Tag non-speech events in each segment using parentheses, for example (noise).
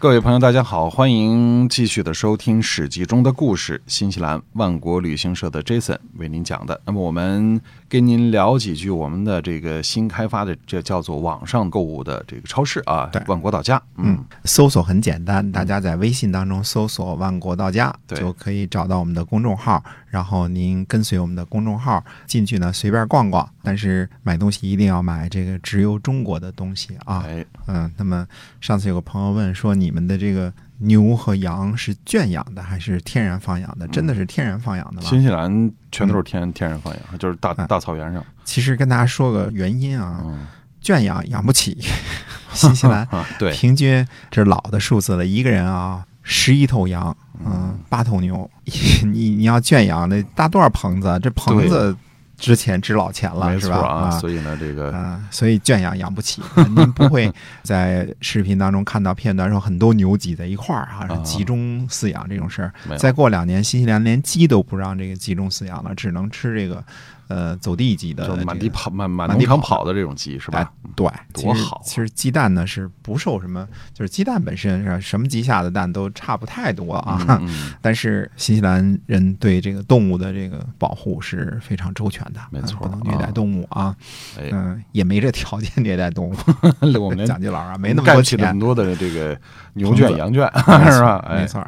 各位朋友，大家好，欢迎继续的收听《史记》中的故事。新西兰万国旅行社的 Jason 为您讲的。那么，我们跟您聊几句我们的这个新开发的这叫做网上购物的这个超市啊，对万国到家。嗯，搜索很简单，大家在微信当中搜索“万国到家”，就可以找到我们的公众号。然后您跟随我们的公众号进去呢，随便逛逛，但是买东西一定要买这个直邮中国的东西啊。哎，嗯，那么上次有个朋友问说，你们的这个牛和羊是圈养的还是天然放养的？真的是天然放养的吗？新西兰全都是天天然放养，就是大嗯大草原上。其实跟大家说个原因啊，嗯，圈养养不起，(laughs) 新西兰平均这是老的数字了，一个人啊十一头羊，嗯，八头牛，(laughs) 你你要圈养那大多少棚子啊？这棚子值钱值老钱了，是吧？啊。所以呢，这个啊，所以圈养养不起，啊 (laughs) 您不会在视频当中看到片段说很多牛挤在一块儿啊，啊集中饲养这种事儿。再过两年，新西兰连鸡都不让这个集中饲养了，只能吃这个呃走地鸡的、满地跑、满满满地农场跑跑的这种鸡是吧？对，多好啊其实鸡蛋呢是不受什么，就是鸡蛋本身是什么鸡下的蛋都差不太多啊。(laughs) 嗯嗯但是新西兰人对这个动物的这个保护是非常周全的，没错呃不能虐待动物啊，哎，嗯，也没这条件虐待动物。(laughs) 我们连讲句老实话，没那么多钱干起了那么。多的这个牛圈、羊圈，是吧？没错。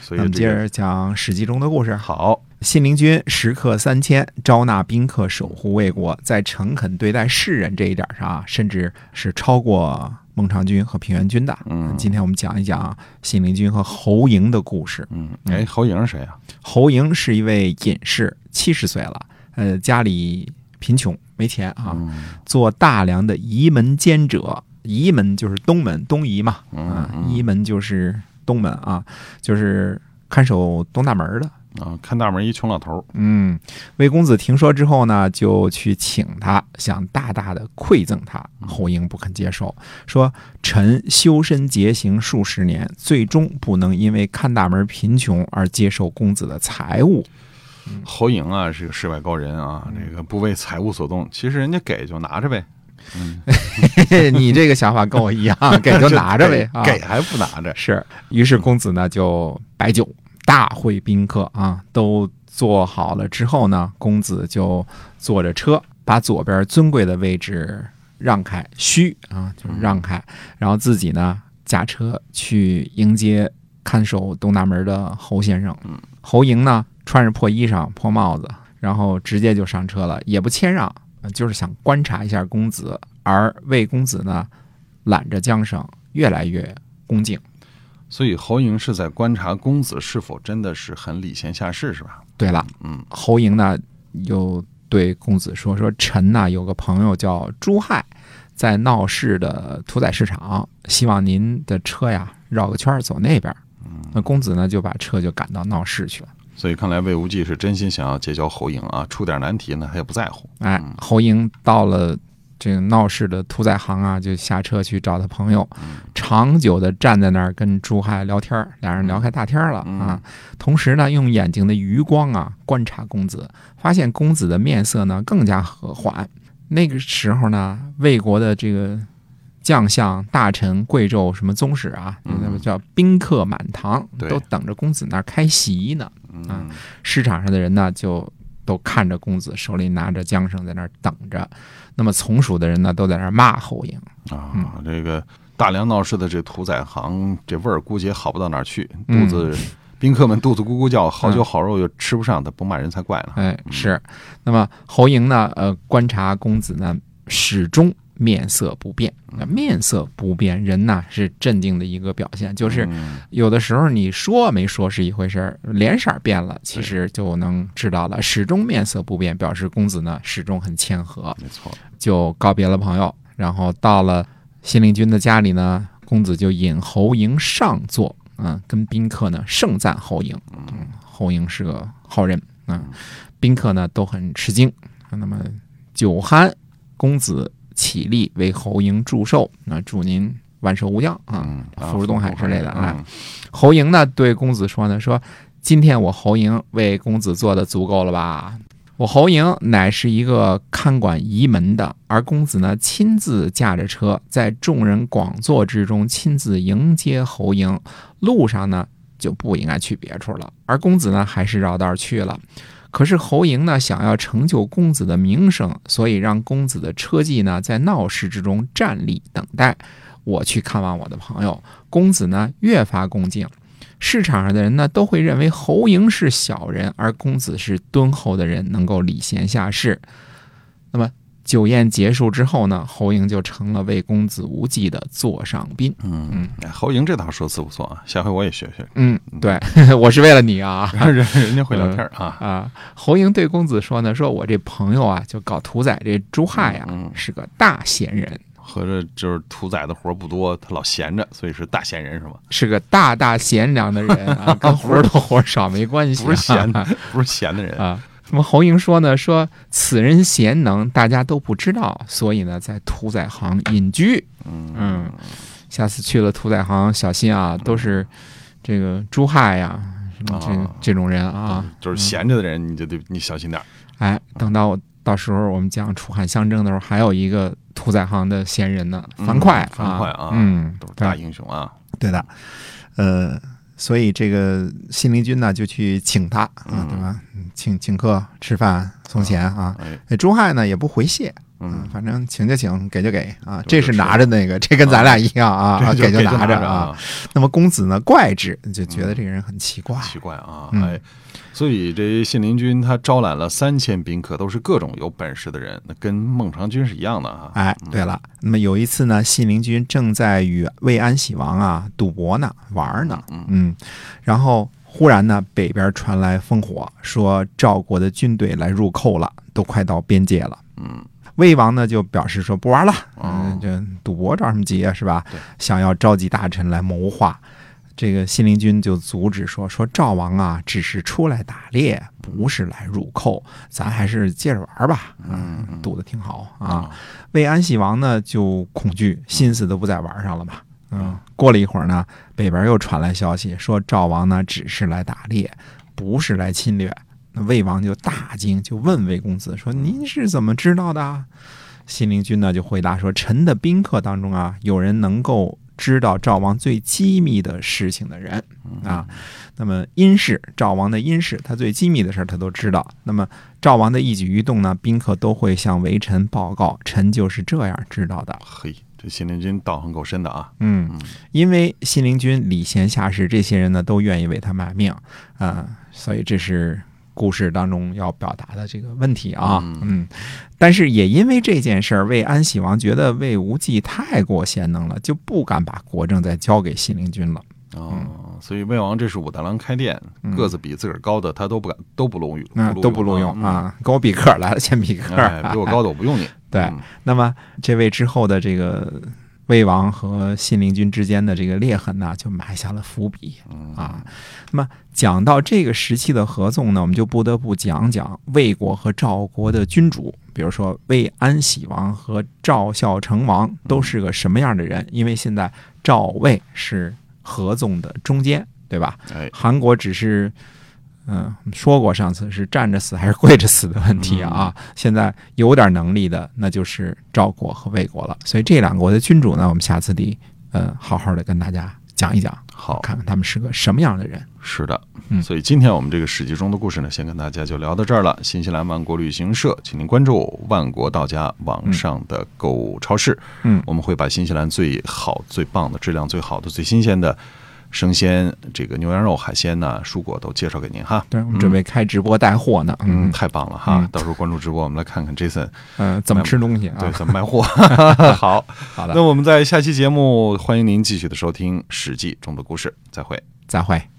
所以这个咱们接着讲《史记》中的故事。好，信陵君食客三千，招纳宾客，守护魏国，在诚恳对待世人这一点上啊，甚至是超过孟尝君和平原君的。嗯今天我们讲一讲信陵君和侯嬴的故事。嗯，哎，侯嬴是谁啊？侯嬴是一位隐士，七十岁了，呃，家里贫穷，没钱啊，嗯做大梁的仪门监者。仪门就是东门，东夷嘛，嗯啊，嗯仪门就是东门啊，就是看守东大门的。啊，看大门一穷老头，嗯，魏公子听说之后呢，就去请他，想大大的馈赠他。侯嬴不肯接受，说：“臣修身节行数十年，最终不能因为看大门贫穷而接受公子的财物。侯莹啊是个世外高人啊，嗯这个不为财物所动，其实人家给就拿着呗，嗯 (laughs) 你这个想法跟我一样，(laughs) 给就拿着呗。啊、给还不拿着，是，于是公子呢就摆酒大会宾客啊，都坐好了之后呢，公子就坐着车，把左边尊贵的位置让开，虚啊就是让开，然后自己呢驾车去迎接看守东大门的侯先生。嗯，侯莹呢穿着破衣裳、破帽子，然后直接就上车了，也不谦让，呃就是想观察一下公子。而魏公子呢，揽着缰绳，越来越恭敬。所以侯颖是在观察公子是否真的是很礼贤下士，是吧？对了，嗯侯嬴呢又对公子说：“说臣呐有个朋友叫朱亥，在闹市的屠宰市场，希望您的车呀绕个圈儿走那边儿。”那公子呢就把车就赶到闹市去了。所以看来魏无忌是真心想要结交侯颖啊，出点难题呢他也不在乎。哎，侯嬴到了这个闹事的屠宰行啊，就下车去找他朋友，长久的站在那儿跟朱亥聊天儿，俩人聊开大天儿了啊。同时呢，用眼睛的余光啊观察公子，发现公子的面色呢更加和缓。那个时候呢，魏国的这个将相、大臣、贵胄、什么宗室啊，嗯那么叫宾客满堂，都等着公子那儿开席呢。啊，市场上的人呢，就都看着公子手里拿着缰绳在那儿等着。那么从属的人呢，都在那儿骂侯赢。啊，嗯这个大梁闹事的这屠宰行，这味儿估计也好不到哪儿去，肚嗯子。宾客们肚子咕咕叫，好酒好肉又吃不上，他不骂人才怪呢。哎，是。那么侯嬴呢，呃，观察公子呢，始终面色不变。那面色不变，人呐是镇定的一个表现。就是嗯有的时候你说没说是一回事儿，脸色变了，其实就能知道了。始终面色不变，表示公子呢始终很谦和。没错，就告别了朋友，然后到了信陵君的家里呢，公子就引侯嬴上座，嗯，跟宾客呢盛赞侯嬴，嗯，侯嬴是个好人，嗯，宾客呢都很吃惊。那么酒酣，公子起立为侯嬴祝寿，那祝您万寿无疆啊，福如东海之类的啊。嗯侯嬴呢对公子说呢，说今天我侯嬴为公子做的足够了吧？我侯嬴乃是一个看管仪门的，而公子呢亲自驾着车，在众人广座之中亲自迎接侯嬴，路上呢就不应该去别处了，而公子呢还是绕道去了。可是侯赢呢想要成就公子的名声，所以让公子的车骑呢在闹市之中站立等待。我去看望我的朋友，公子呢越发恭敬。市场上的人呢都会认为侯赢是小人，而公子是敦厚的人，能够礼贤下士。那么酒宴结束之后呢，侯莹就成了魏公子无忌的座上宾。嗯，嗯侯莹这套说辞不错啊，下回我也学学，嗯，对，(laughs) 我是为了你啊。(laughs) 人人家会聊天啊。啊，侯莹对公子说呢，说我这朋友啊，就搞屠宰这朱亥呀、嗯是个大闲人，合着就是屠宰的活儿不多，他老闲着，所以是大闲人是吗？是个大大贤良的人啊，(laughs) 跟活多活少没关系、啊，不是闲的，不是闲的人。啊。那么侯嬴说呢，说此人贤能，大家都不知道，所以呢，在屠宰行隐居。嗯，下次去了屠宰行，小心啊，都是这个朱亥呀，什么这、啊这种人啊。就是闲着的人，你就得你小心点儿。哎，等到到时候我们讲楚汉相争的时候，还有一个屠宰行的闲人呢，嗯樊哙、樊哙啊嗯，都是大英雄啊。对的，呃，所以这个信陵君呢就去请他啊，嗯对吧？嗯请请客吃饭送钱啊。哎，那朱亥呢也不回谢，嗯，反正请就请，给就给啊。这是拿着那个，这跟咱俩一样啊，啊给就就拿着着啊。，那么公子呢怪之，就觉得这个人很奇怪。奇怪啊，嗯哎，所以这信陵君他招揽了三千宾客，都是各种有本事的人，那跟孟尝君是一样的啊。哎，对了，那么有一次呢，信陵君正在与魏安喜王啊赌博呢，玩呢，嗯嗯，然后忽然呢，北边传来烽火，说赵国的军队来入寇了，都快到边界了。嗯魏王呢就表示说不玩了，哦嗯，这赌博着什么急啊，是吧对？想要召集大臣来谋划。这个信陵君就阻止说说赵王啊，只是出来打猎，不是来入寇，咱还是接着玩吧。嗯嗯赌的挺好啊。魏安喜王呢就恐惧，心思都不在玩上了嘛。嗯，过了一会儿呢，北边又传来消息说赵王呢只是来打猎，不是来侵略。那魏王就大惊，就问魏公子说：“您是怎么知道的啊？”信陵君呢就回答说：“臣的宾客当中啊，有人能够知道赵王最机密的事情的人啊。那么阴氏，赵王的阴氏，他最机密的事儿他都知道。那么赵王的一举一动呢，宾客都会向微臣报告，臣就是这样知道的。嘿，这信陵君道行够深的啊。嗯，因为信陵君礼贤下士，这些人呢都愿意为他卖命啊、所以这是故事当中要表达的这个问题啊。嗯嗯，但是也因为这件事儿，魏安喜王觉得魏无忌太过贤能了，就不敢把国政再交给信陵君了。哦，所以魏王这是武大郎开店，个子比自个儿高的他都不敢都不录用，那、都不录用。啊，跟我比个儿来了，先比个。比我高的我不用你。对嗯那么这位之后的这个魏王和信陵君之间的这个裂痕呢，就埋下了伏笔嗯啊。那么讲到这个时期的合纵呢，我们就不得不讲讲魏国和赵国的君主，比如说魏安喜王和赵孝成王都是个什么样的人？因为现在赵魏是合纵的中间，对吧？哎，韩国只是，嗯、说过上次是站着死还是跪着死的问题啊。现在有点能力的，那就是赵国和魏国了。所以这两国的君主呢，我们下次得，呃，好好的跟大家讲一讲，好，看看他们是个什么样的人。是的，嗯所以今天我们这个史记中的故事呢，先跟大家就聊到这儿了。新西兰万国旅行社，请您关注万国到家网上的购物超市，嗯我们会把新西兰最好、最棒的、质量最好的、最新鲜的生鲜这个牛羊肉、海鲜呐、蔬果都介绍给您哈。对，我们准备开直播带货呢。嗯，嗯太棒了哈！嗯到时候关注直播，我们来看看 Jason 嗯，怎么吃东西啊？对怎么卖货。(laughs) 好，好的那，我们在下期节目欢迎您继续的收听《史记》中的故事，再会。再会。